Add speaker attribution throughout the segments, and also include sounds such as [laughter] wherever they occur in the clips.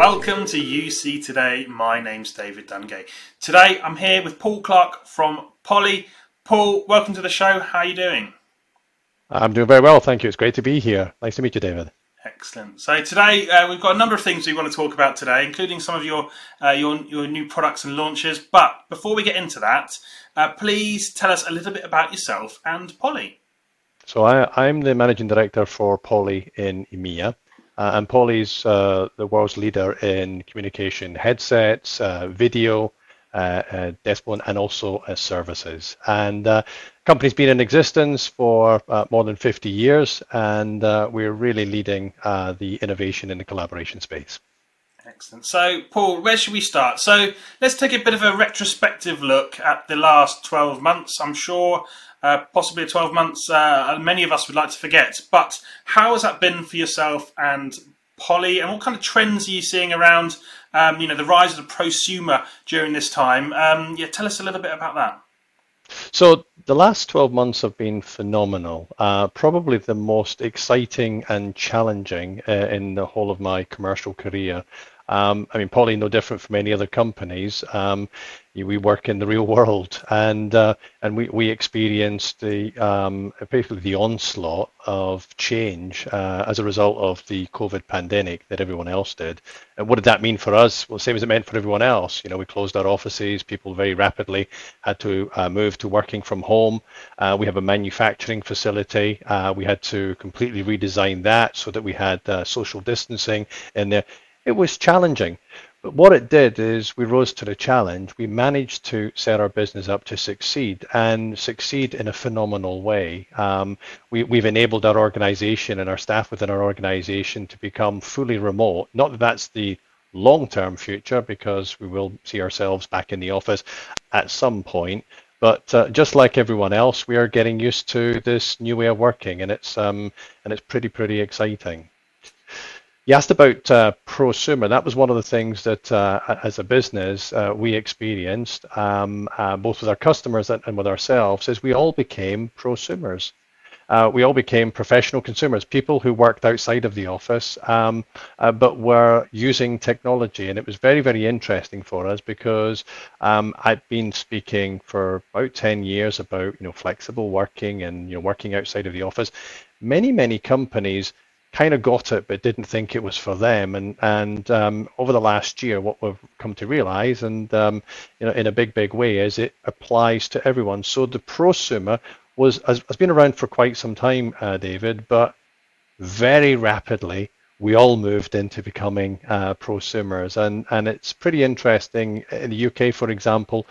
Speaker 1: Welcome to UC Today. My name's David Dungay. Today I'm here with Paul Clark from Poly. Paul, welcome to the show. How are you doing?
Speaker 2: I'm doing very well, thank you. It's great to be here. Nice to meet you, David.
Speaker 1: Excellent. So today uh, we've got a number of things we want to talk about today, including some of your uh, your your new products and launches. But before we get into that, uh, please tell us a little bit about yourself and Poly.
Speaker 2: So I, am the managing director for Poly in EMEA. Uh, and Poly's uh, the world's leader in communication headsets, uh, video, uh, uh, phone, and also uh, services. And uh, company's been in existence for more than 50 years, and we're really leading the innovation in the collaboration space.
Speaker 1: Excellent. So, Paul, where should we start? So, let's take a bit of a retrospective look at the last 12 months. I'm sure uh, possibly 12 months, uh, many of us would like to forget. But how has that been for yourself and Poly, and what kind of trends are you seeing around, um, you know, the rise of the prosumer during this time? Um, yeah, tell us a little bit about that.
Speaker 2: So the last 12 months have been phenomenal. Uh, probably the most exciting and challenging uh, in the whole of my commercial career. Um, I mean, Poly no different from any other companies. Um, we work in the real world, and uh, and we we experienced the um, basically the onslaught of change uh, as a result of the COVID pandemic that everyone else did. And what did that mean for us? Well, same as it meant for everyone else. You know, we closed our offices. People very rapidly had to uh, move to working from home. Uh, we have a manufacturing facility. Uh, we had to completely redesign that so that we had uh, social distancing in there it was challenging. But what it did is we rose to the challenge. We managed to set our business up to succeed and succeed in a phenomenal way. Um, we, have enabled our organization and our staff within our organization to become fully remote. Not that that's the long term future, because we will see ourselves back in the office at some point. But uh, just like everyone else, we are getting used to this new way of working, and it's um, and it's pretty pretty exciting. You asked about uh, prosumer. That was one of the things that, uh, as a business, uh, we experienced, um, uh, both with our customers and, with ourselves, is we all became prosumers. Uh, we all became professional consumers, people who worked outside of the office, um, uh, but were using technology. And it was very, very interesting for us because um, I'd been speaking for about 10 years about, you know, flexible working and, you know, working outside of the office. Many, many companies kind of got it but didn't think it was for them. And and um, over the last year what we've come to realize and um, you know in a big big way is it applies to everyone. So the prosumer was has, has been around for quite some time uh, david but very rapidly we all moved into becoming uh, prosumers. And and it's pretty interesting. In the uk for example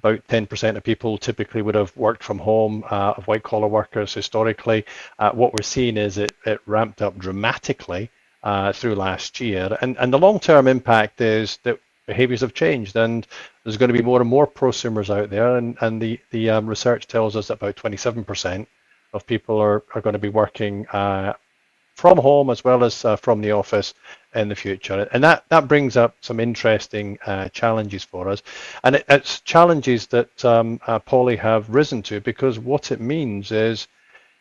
Speaker 2: about 10% of people typically would have worked from home, uh, of white collar workers historically. Uh, what we're seeing is it, it ramped up dramatically uh, through last year. And, and the long term impact is that behaviors have changed and there's going to be more and more prosumers out there. And, and the, the um, research tells us that about 27% of people are, are going to be working uh, from home as well as uh, from the office in the future. And that, that brings up some interesting uh, challenges for us. And it, it's challenges that um, uh, Poly have risen to because what it means is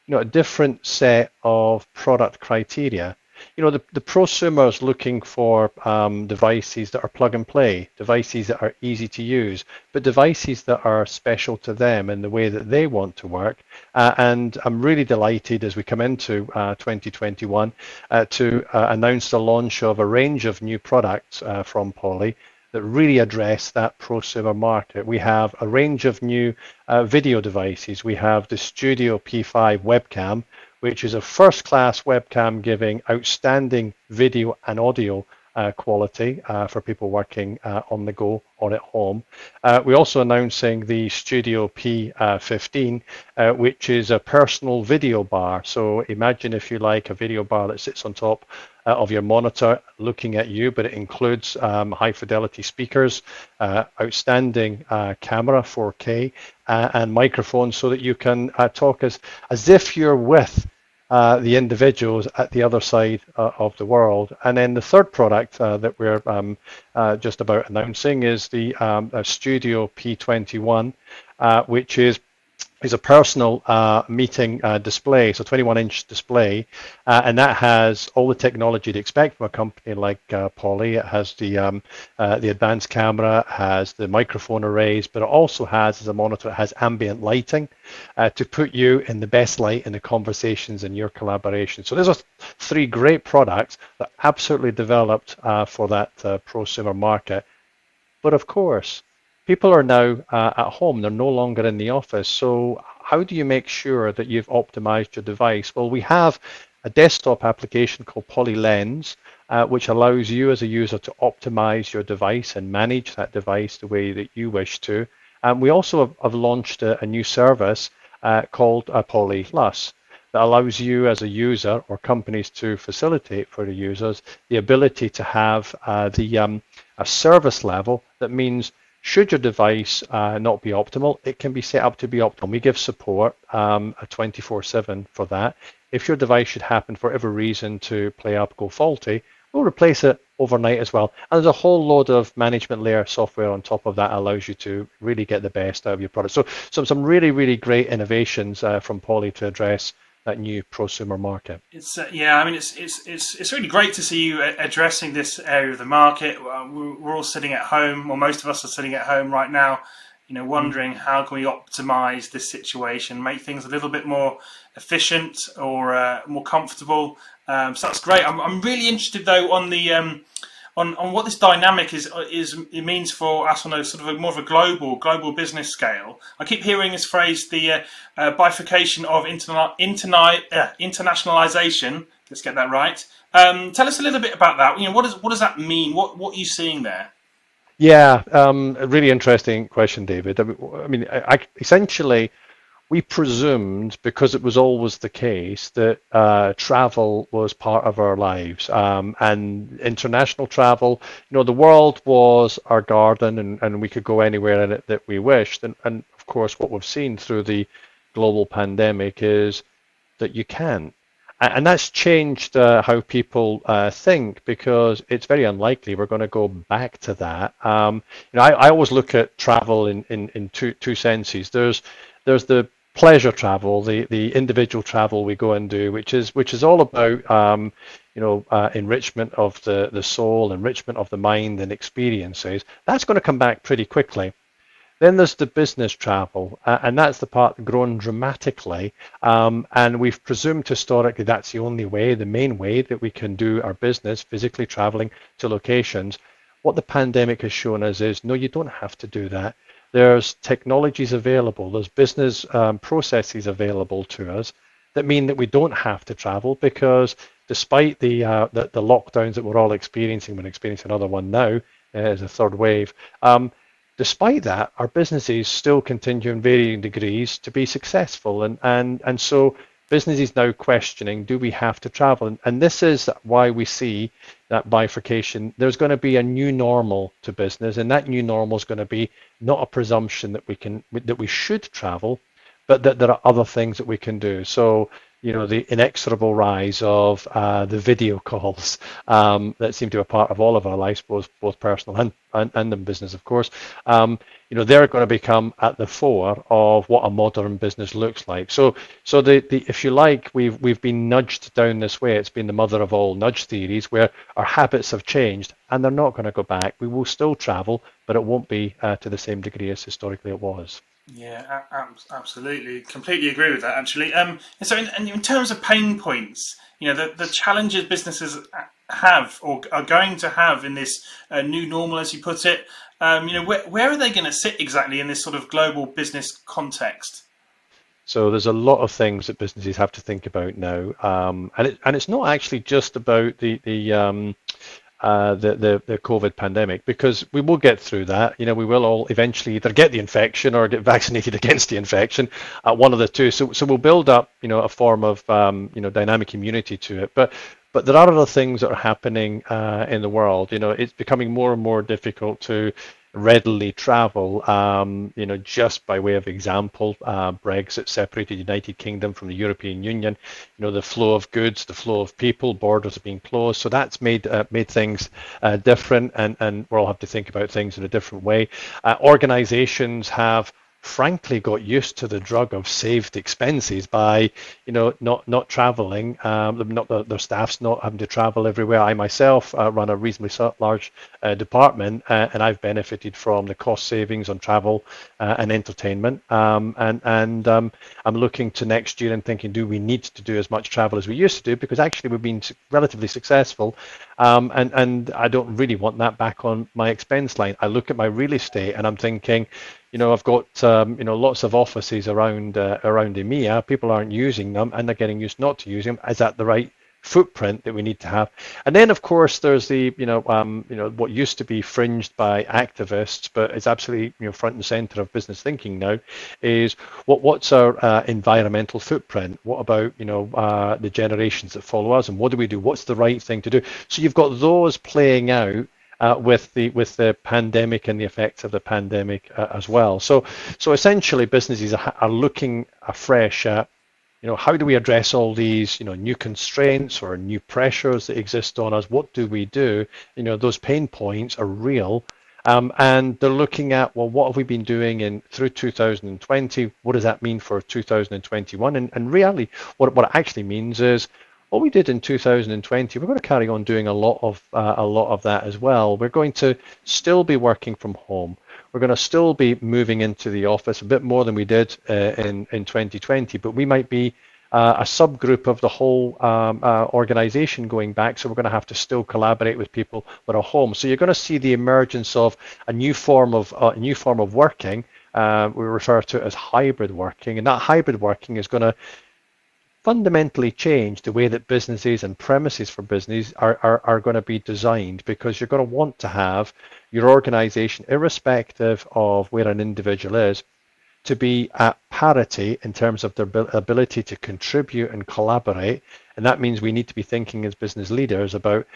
Speaker 2: you know, a different set of product criteria you know, the, the prosumer is looking for um, devices that are plug and play, devices that are easy to use, but devices that are special to them in the way that they want to work. Uh, and I'm really delighted as we come into uh, 2021 uh, to uh, announce the launch of a range of new products uh, from Poly that really address that prosumer market. We have a range of new uh, video devices. We have the Studio P5 webcam, which is a first class webcam giving outstanding video and audio uh, quality uh, for people working uh, on the go or at home. Uh, we're also announcing the Studio P15, uh, which is a personal video bar. So imagine, if you like, a video bar that sits on top uh, of your monitor looking at you, but it includes um, high fidelity speakers, outstanding camera 4K, and microphones so that you can talk as, as if you're with uh, the individuals at the other side uh, of the world. And then the third product uh, that we're um, uh, just about announcing is the um, Studio P21, uh, which is is a personal uh, meeting uh, display, so 21 inch display, uh, and that has all the technology to expect from a company like uh, Poly. It has the um, uh, the advanced camera, has the microphone arrays, but it also has as a monitor, it has ambient lighting uh, to put you in the best light in the conversations in your collaboration. So those are three great products that absolutely developed for that prosumer market. But of course, people are now uh, at home, they're no longer in the office. So, how do you make sure that you've optimized your device? Well, we have a desktop application called PolyLens, uh, which allows you as a user to optimize your device and manage that device the way that you wish to. And we also have, have launched a, a, new service uh, called uh, Poly Plus that allows you as a user or companies to facilitate for the users the ability to have uh, the um, a service level that means should your device uh, not be optimal, it can be set up to be optimal. We give support um, 24/7 for that. If your device should happen for every reason to play up, go faulty, we'll replace it overnight as well. And there's a whole load of management layer software on top of that allows you to really get the best out of your product. So some some really really great innovations uh, from Poly to address that new prosumer market.
Speaker 1: It's uh, yeah, I mean it's it's it's it's really great to see you addressing this area of the market. Uh, we're all sitting at home, or most of us are sitting at home right now, you know, wondering how can we optimize this situation, make things a little bit more efficient or uh, more comfortable. Um, so that's great. I'm, I'm really interested though on the um, on, on what this dynamic is is it means for us on a sort of a more of a global global business scale. I keep hearing this phrase, the uh, uh, bifurcation of interna- interni- uh, internationalization. Let's get that right. Um, tell us a little bit about that. You know, what does what does that mean? What what are you seeing there?
Speaker 2: Yeah, um, a really interesting question, David. I mean, I, I essentially we presumed, because it was always the case, that uh, travel was part of our lives um, and international travel. You know, the world was our garden and, and we could go anywhere in it that we wished. And, and of course, what we've seen through the global pandemic is that you can't. And that's changed uh, how people uh, think because it's very unlikely we're going to go back to that. Um, you know, I, I always look at travel in, in, in two, two senses. There's there's the pleasure travel, the the individual travel we go and do, which is which is all about um, you know uh, enrichment of the the soul, enrichment of the mind and experiences. That's going to come back pretty quickly. Then there's the business travel, uh, and that's the part grown dramatically. Um, and we've presumed historically that's the only way, the main way that we can do our business, physically traveling to locations. What the pandemic has shown us is no, you don't have to do that. There's technologies available, there's business um, processes available to us that mean that we don't have to travel because despite the, uh, the, the lockdowns that we're all experiencing, we're experiencing another one now uh, as a third wave. Um, despite that, our businesses still continue in varying degrees to be successful, and and and so businesses now questioning, do we have to travel? And, and this is why we see that bifurcation. There's going to be a new normal to business, and that new normal is going to be not a presumption that we can that we should travel, but that there are other things that we can do. So you know the inexorable rise of uh, the video calls um, that seem to be a part of all of our lives, both both personal and and, and in business, of course. Um, you know they're going to become at the fore of what a modern business looks like. So so the, the if you like, we've we've been nudged down this way. It's been the mother of all nudge theories, where our habits have changed and they're not going to go back. We will still travel, but it won't be uh, to the same degree as historically it was.
Speaker 1: Yeah, absolutely, completely agree with that. Actually, um, so in, in, terms of pain points, you know, the, the challenges businesses have or are going to have in this uh, new normal, as you put it, um, you know, where, where are they going to sit exactly in this sort of global business context?
Speaker 2: So there's a lot of things that businesses have to think about now, um, and it, and it's not actually just about the the um, uh, the, the, the COVID pandemic because we will get through that. You know, we will all eventually either get the infection or get [laughs] vaccinated against the infection, uh, one of the two. So, so we'll build up, you know, a form of, um, you know, dynamic immunity to it. But, but there are other things that are happening uh, in the world. You know, it's becoming more and more difficult to readily travel. Um, you know, just by way of example, uh, Brexit separated United Kingdom from the European Union. You know, the flow of goods, the flow of people, borders are being closed. So that's made uh, made things uh, different, and and we'll have to think about things in a different way. Uh, organizations have frankly got used to the drug of saved expenses by you know not not traveling um, not the, their staffs not having to travel everywhere. I myself uh, run a reasonably large uh, department uh, and i've benefited from the cost savings on travel uh, and entertainment. Um, and and um, i'm looking to next year and thinking do we need to do as much travel as we used to do? Because actually we've been relatively successful um, and and i don't really want that back on my expense line i look at my real estate and i'm thinking you know, I've got um, you know lots of offices around uh, around EMEA. People aren't using them, and they're getting used not to use them. Is that the right footprint that we need to have? And then, of course, there's the you know um, you know what used to be fringed by activists, but it's absolutely you know front and center of business thinking now. Is what what's our uh, environmental footprint? What about you know uh, the generations that follow us, and what do we do? What's the right thing to do? So you've got those playing out uh, with the with the pandemic and the effects of the pandemic uh, as well. So so essentially, businesses are, are looking afresh at you know how do we address all these you know new constraints or new pressures that exist on us? What do we do? You know those pain points are real. Um, and they're looking at well, what have we been doing in through 2020? What does that mean for 2021? And, and really, what what it actually means is what we did in 2020, we're going to carry on doing a lot of uh, a lot of that as well. We're going to still be working from home. We're going to still be moving into the office a bit more than we did uh, in in 2020, but we might be uh, a subgroup of the whole um, uh, organization going back. So we're going to have to still collaborate with people that are home. So you're going to see the emergence of a new form of uh, a new form of working. Uh, we refer to it as hybrid working, and that hybrid working is going to fundamentally change the way that businesses and premises for business are, are, are going to be designed because you're going to want to have your organization, irrespective of where an individual is, to be at parity in terms of their ability to contribute and collaborate. And that means we need to be thinking as business leaders about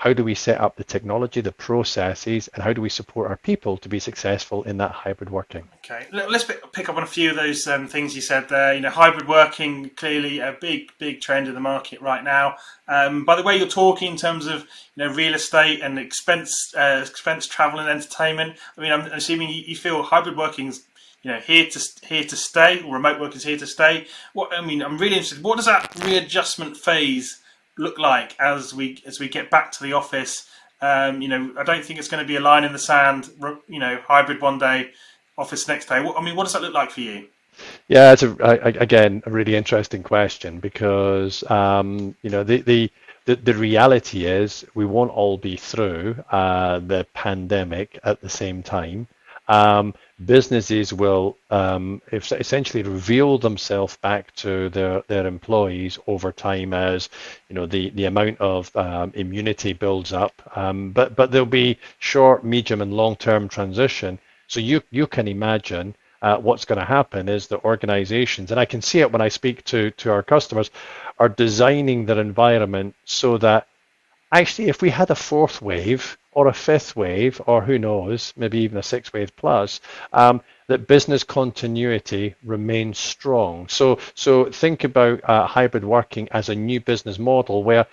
Speaker 2: how do we set up the technology, the processes, and how do we support our people to be successful in that hybrid working?
Speaker 1: Okay, let's pick up on a few of those um, things you said there. You know, hybrid working clearly a big, big trend in the market right now. Um, by the way, you're talking in terms of you know real estate and expense, uh, expense travel and entertainment. I mean, I'm assuming you feel hybrid working is you know here to here to stay, or remote work is here to stay. What I mean, I'm really interested. What does that readjustment phase? Look like as we as we get back to the office? Um, you know, I don't think it's going to be a line in the sand. You know, hybrid one day, office next day. I mean, what does that look like for you?
Speaker 2: Yeah, it's a, again a really interesting question because um, you know the, the the the reality is we won't all be through uh, the pandemic at the same time. Um, businesses will um, essentially reveal themselves back to their, their employees over time as you know the, the amount of um, immunity builds up. Um, but but there'll be short, medium, and long term transition. So you you can imagine uh, what's going to happen is the organizations, and I can see it when I speak to to our customers, are designing their environment so that actually if we had a fourth wave or a fifth wave, or who knows, maybe even a sixth wave plus, um, that business continuity remains strong. So, so think about uh, hybrid working as a new business model where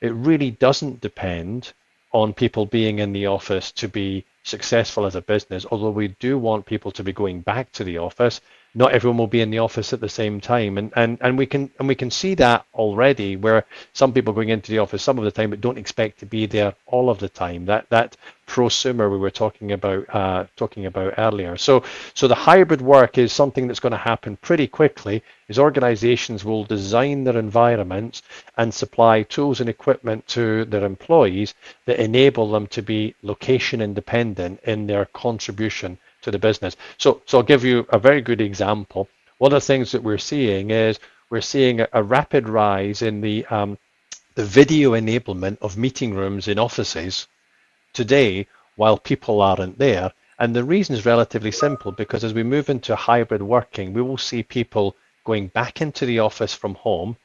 Speaker 2: it really doesn't depend on people being in the office to be successful as a business, although we do want people to be going back to the office. Not everyone will be in the office at the same time. And, and and we can and we can see that already where some people going into the office some of the time but don't expect to be there all of the time. That that prosumer we were talking about uh, talking about earlier. So so the hybrid work is something that's going to happen pretty quickly is organizations will design their environments and supply tools and equipment to their employees that enable them to be location independent in their contribution to the business. So, so I'll give you a very good example. One of the things that we're seeing is we're seeing a, a rapid rise in the um, the video enablement of meeting rooms in offices today while people aren't there. And the reason is relatively simple because as we move into hybrid working, we will see people going back into the office from home,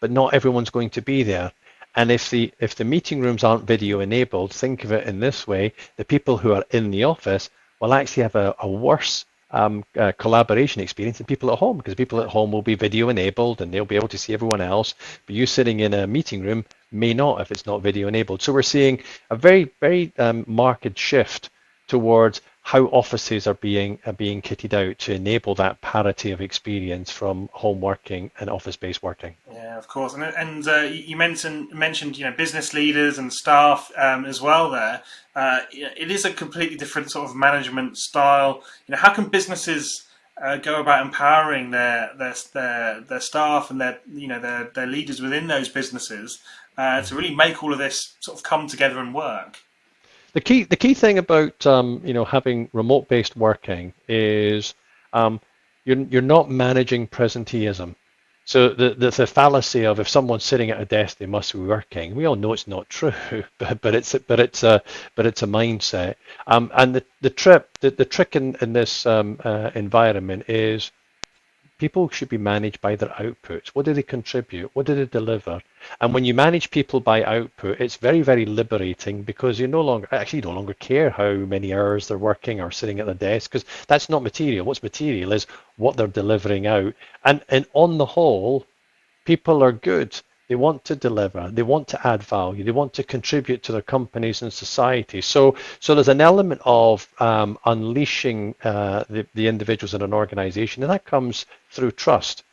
Speaker 2: but not everyone's going to be there. And if the if the meeting rooms aren't video enabled, think of it in this way: the people who are in the office will actually have a, a worse um, uh, collaboration experience than people at home because people at home will be video enabled and they'll be able to see everyone else. But you sitting in a meeting room may not if it's not video enabled. So we're seeing a very, very um, marked shift towards how offices are being are being kitted out to enable that parity of experience from home working and office-based working.
Speaker 1: Yeah, of course. And, and uh, you mentioned mentioned you know business leaders and staff um, as well. There, uh, it is a completely different sort of management style. You know, how can businesses uh, go about empowering their, their their their staff and their you know their their leaders within those businesses uh, to really make all of this sort of come together and work?
Speaker 2: The key the key thing about um, you know having remote based working is um, you're you're not managing presenteeism. So the, the, the fallacy of if someone's sitting at a desk they must be working, we all know it's not true, [laughs] but but it's but it's a but it's a mindset. Um, and the the trip the, the trick in in this um, uh, environment is people should be managed by their outputs. What do they contribute? What do they deliver? And when you manage people by output, it's very, very liberating because you no longer actually no longer care how many hours they're working or sitting at the desk because that's not material. What's material is what they're delivering out. And and on the whole, people are good. They want to deliver. They want to add value. They want to contribute to their companies and society. So, so there's an element of um, unleashing uh, the, the individuals in an organization, and that comes through trust.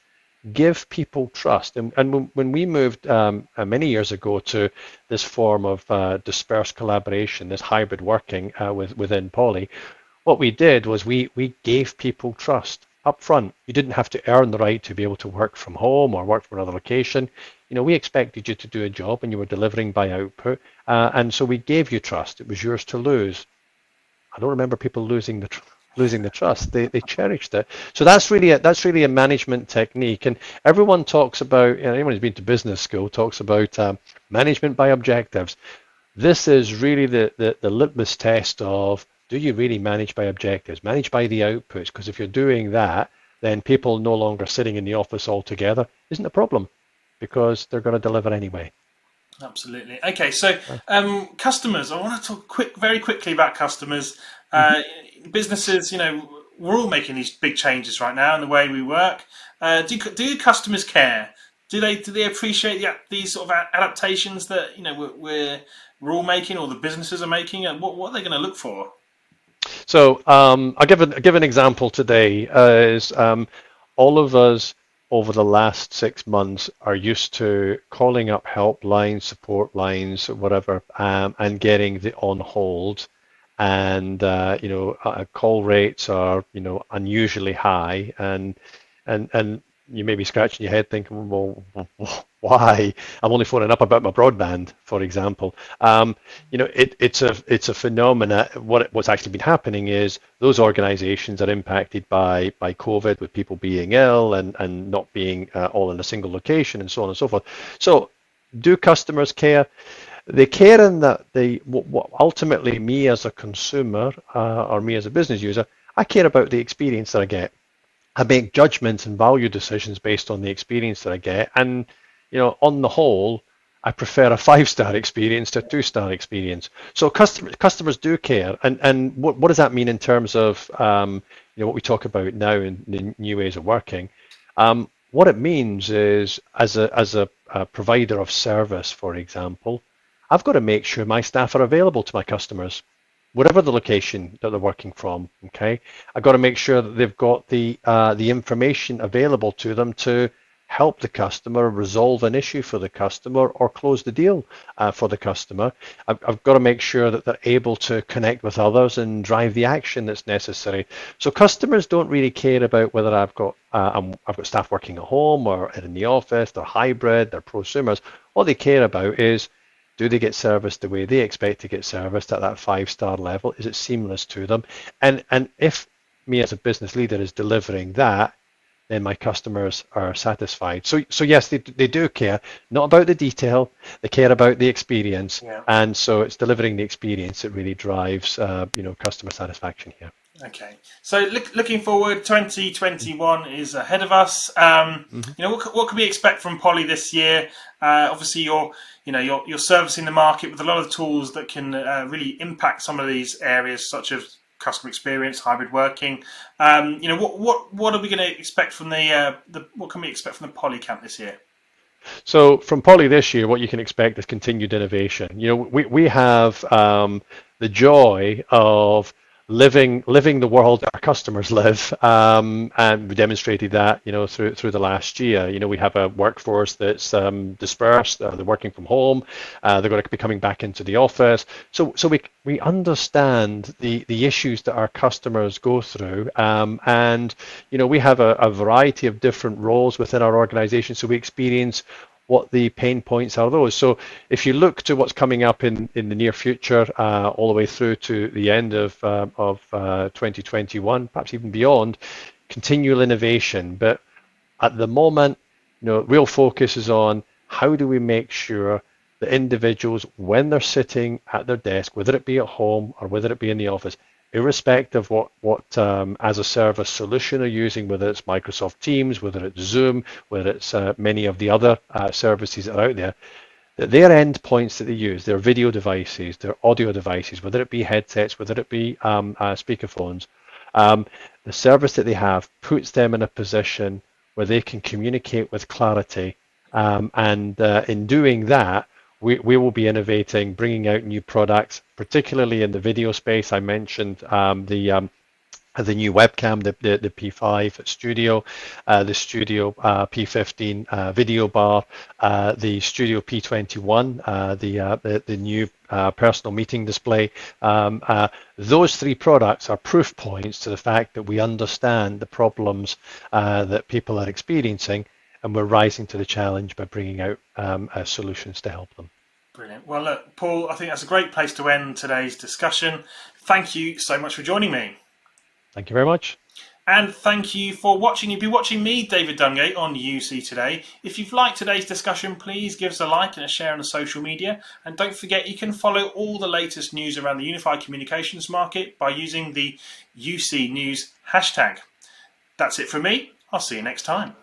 Speaker 2: Give people trust. And, and when we moved um, uh, many years ago to this form of uh, dispersed collaboration, this hybrid working uh, with, within Poly, what we did was we, we gave people trust up front. You didn't have to earn the right to be able to work from home or work from another location. You know, we expected you to do a job and you were delivering by output. Uh, and so we gave you trust. It was yours to lose. I don't remember people losing the losing the trust. They, they cherished it. So that's really a, that's really a management technique. And everyone talks about, you know, anyone who's been to business school talks about um, management by objectives. This is really the, the, the litmus test of do you really manage by objectives? Manage by the outputs, because if you're doing that, then people no longer sitting in the office altogether isn't a problem because they're going to deliver anyway.
Speaker 1: Absolutely. Okay, so um, customers. I want to talk quick, very quickly about customers. Uh, mm-hmm. Businesses, you know, we're all making these big changes right now in the way we work. Uh, do do customers care? Do they do they appreciate the, these sort of adaptations that you know we're, we're, we're all making, or the businesses are making, and what what are they going to look for?
Speaker 2: So um, I'll give, a, I'll give an example today. Uh, is um, all of us over the last six months are used to calling up helplines, support lines, whatever, um, and getting the on hold. And uh, you know, uh, call rates are you know unusually high, and and and you may be scratching your head thinking, well, why? I'm only phoning up about my broadband, for example. Um, you know, it, it's a it's a phenomena. What what's actually been happening is those organisations are impacted by by COVID, with people being ill and and not being uh, all in a single location, and so on and so forth. So, do customers care? They care in that they what, ultimately me as a consumer uh, or me as a business user, I care about the experience that I get. I make judgments and value decisions based on the experience that I get. And, you know, on the whole, I prefer a five-star experience to a two-star experience. So customers customers do care. And and what, what does that mean in terms of um, you know what we talk about now in, the new ways of working? Um, what it means is as a as a, a provider of service, for example, I've got to make sure my staff are available to my customers whatever the location that they're working from. Okay, I've got to make sure that they've got the uh, the information available to them to help the customer resolve an issue for the customer or close the deal uh, for the customer. I've, I've, got to make sure that they're able to connect with others and drive the action that's necessary. So customers don't really care about whether I've got uh, i have got staff working at home or in the office. They're hybrid. They're prosumers. What they care about is do they get serviced the way they expect to get serviced at that five star level? Is it seamless to them? And and if me as a business leader is delivering that, then my customers are satisfied. So so yes, they they do care, not about the detail. They care about the experience, yeah. and so it's delivering the experience that really drives uh, you know customer satisfaction here.
Speaker 1: Okay, so look, looking forward, 2021 is ahead of us. Um, mm-hmm. You know, what, what can we expect from Poly this year? Uh, obviously, you're you know you're, you're servicing the market with a lot of tools that can uh, really impact some of these areas, such as customer experience, hybrid working. Um, you know, what what what are we going to expect from the uh, the what can we expect from the Poly Camp this year?
Speaker 2: So from Poly this year, what you can expect is continued innovation. You know, we we have um, the joy of living living the world our customers live, um, and we demonstrated that you know through through the last year. You know, we have a workforce that's um, dispersed. Uh, they're working from home. Uh, they're going to be coming back into the office. So so we we understand the the issues that our customers go through, um, and you know we have a, a variety of different roles within our organization. So we experience what the pain points are those. So if you look to what's coming up in, in the near future, uh, all the way through to the end of, uh, of uh, 2021, perhaps even beyond, continual innovation. But at the moment, you know, real focus is on how do we make sure that individuals, when they're sitting at their desk, whether it be at home or whether it be in the office, irrespective of what, what um, as a service solution are using, whether it's Microsoft Teams, whether it's Zoom, whether it's uh, many of the other uh, services that are out there, that their endpoints that they use, their video devices, their audio devices, whether it be headsets, whether it be um, uh, speakerphones, um, the service that they have puts them in a position where they can communicate with clarity. Um, and uh, in doing that, we, we will be innovating, bringing out new products, particularly in the video space. I mentioned um, the um, the new webcam, the, the, the P5 Studio, uh, the Studio uh, P15 uh, video bar, uh, the Studio P21, uh, the, uh, the, the new personal meeting display. Um, those three products are proof points to the fact that we understand the problems that people are experiencing and we're rising to the challenge by bringing out um, uh, solutions to help them.
Speaker 1: Brilliant. Well, look, Paul, I think that's a great place to end today's discussion. Thank you so much for joining me.
Speaker 2: Thank you very much.
Speaker 1: And thank you for watching. You've be watching me, David Dungay, on UC Today. If you've liked today's discussion, please give us a like and a share on the social media. And don't forget, you can follow all the latest news around the unified communications market by using the UC News hashtag. That's it from me. I'll see you next time.